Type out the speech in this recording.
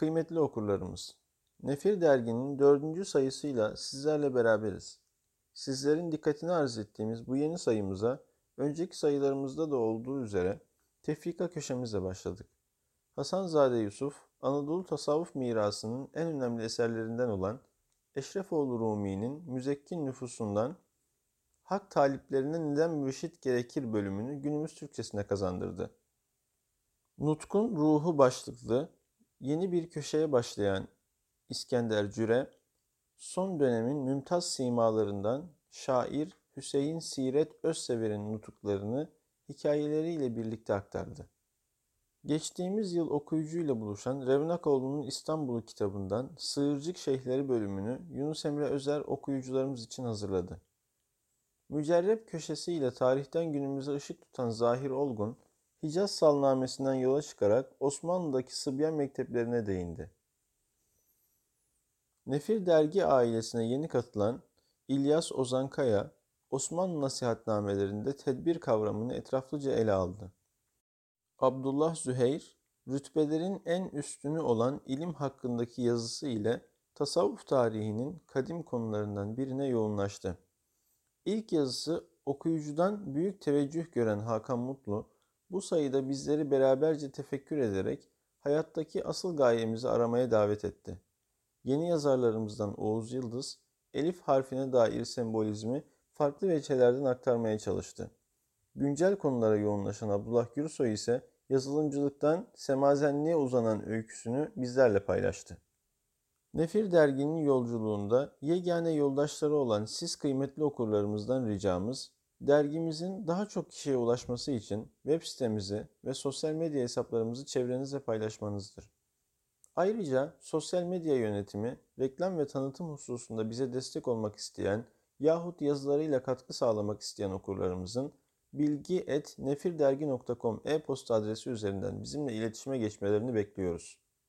Kıymetli okurlarımız, Nefir Dergi'nin dördüncü sayısıyla sizlerle beraberiz. Sizlerin dikkatini arz ettiğimiz bu yeni sayımıza, önceki sayılarımızda da olduğu üzere tefrika köşemizle başladık. Hasanzade Yusuf, Anadolu tasavvuf mirasının en önemli eserlerinden olan Eşrefoğlu Rumi'nin müzekkin nüfusundan Hak taliplerine neden mürşit gerekir bölümünü günümüz Türkçesine kazandırdı. Nutkun ruhu başlıklı yeni bir köşeye başlayan İskender Cüre, son dönemin mümtaz simalarından şair Hüseyin Siret Özsever'in nutuklarını hikayeleriyle birlikte aktardı. Geçtiğimiz yıl okuyucuyla buluşan Revnakoğlu'nun İstanbul'u kitabından Sığırcık Şeyhleri bölümünü Yunus Emre Özer okuyucularımız için hazırladı. Mücerrep köşesiyle tarihten günümüze ışık tutan Zahir Olgun, Hicaz salnamesinden yola çıkarak Osmanlı'daki Sıbyan mekteplerine değindi. Nefir Dergi ailesine yeni katılan İlyas Ozankaya, Osmanlı nasihatnamelerinde tedbir kavramını etraflıca ele aldı. Abdullah Züheyr, rütbelerin en üstünü olan ilim hakkındaki yazısı ile tasavvuf tarihinin kadim konularından birine yoğunlaştı. İlk yazısı okuyucudan büyük teveccüh gören Hakan Mutlu, bu sayıda bizleri beraberce tefekkür ederek hayattaki asıl gayemizi aramaya davet etti. Yeni yazarlarımızdan Oğuz Yıldız, elif harfine dair sembolizmi farklı veçelerden aktarmaya çalıştı. Güncel konulara yoğunlaşan Abdullah Gürsoy ise yazılımcılıktan semazenliğe uzanan öyküsünü bizlerle paylaştı. Nefir derginin yolculuğunda yegane yoldaşları olan siz kıymetli okurlarımızdan ricamız, dergimizin daha çok kişiye ulaşması için web sitemizi ve sosyal medya hesaplarımızı çevrenizle paylaşmanızdır. Ayrıca sosyal medya yönetimi, reklam ve tanıtım hususunda bize destek olmak isteyen yahut yazılarıyla katkı sağlamak isteyen okurlarımızın bilgi.nefirdergi.com e-posta adresi üzerinden bizimle iletişime geçmelerini bekliyoruz.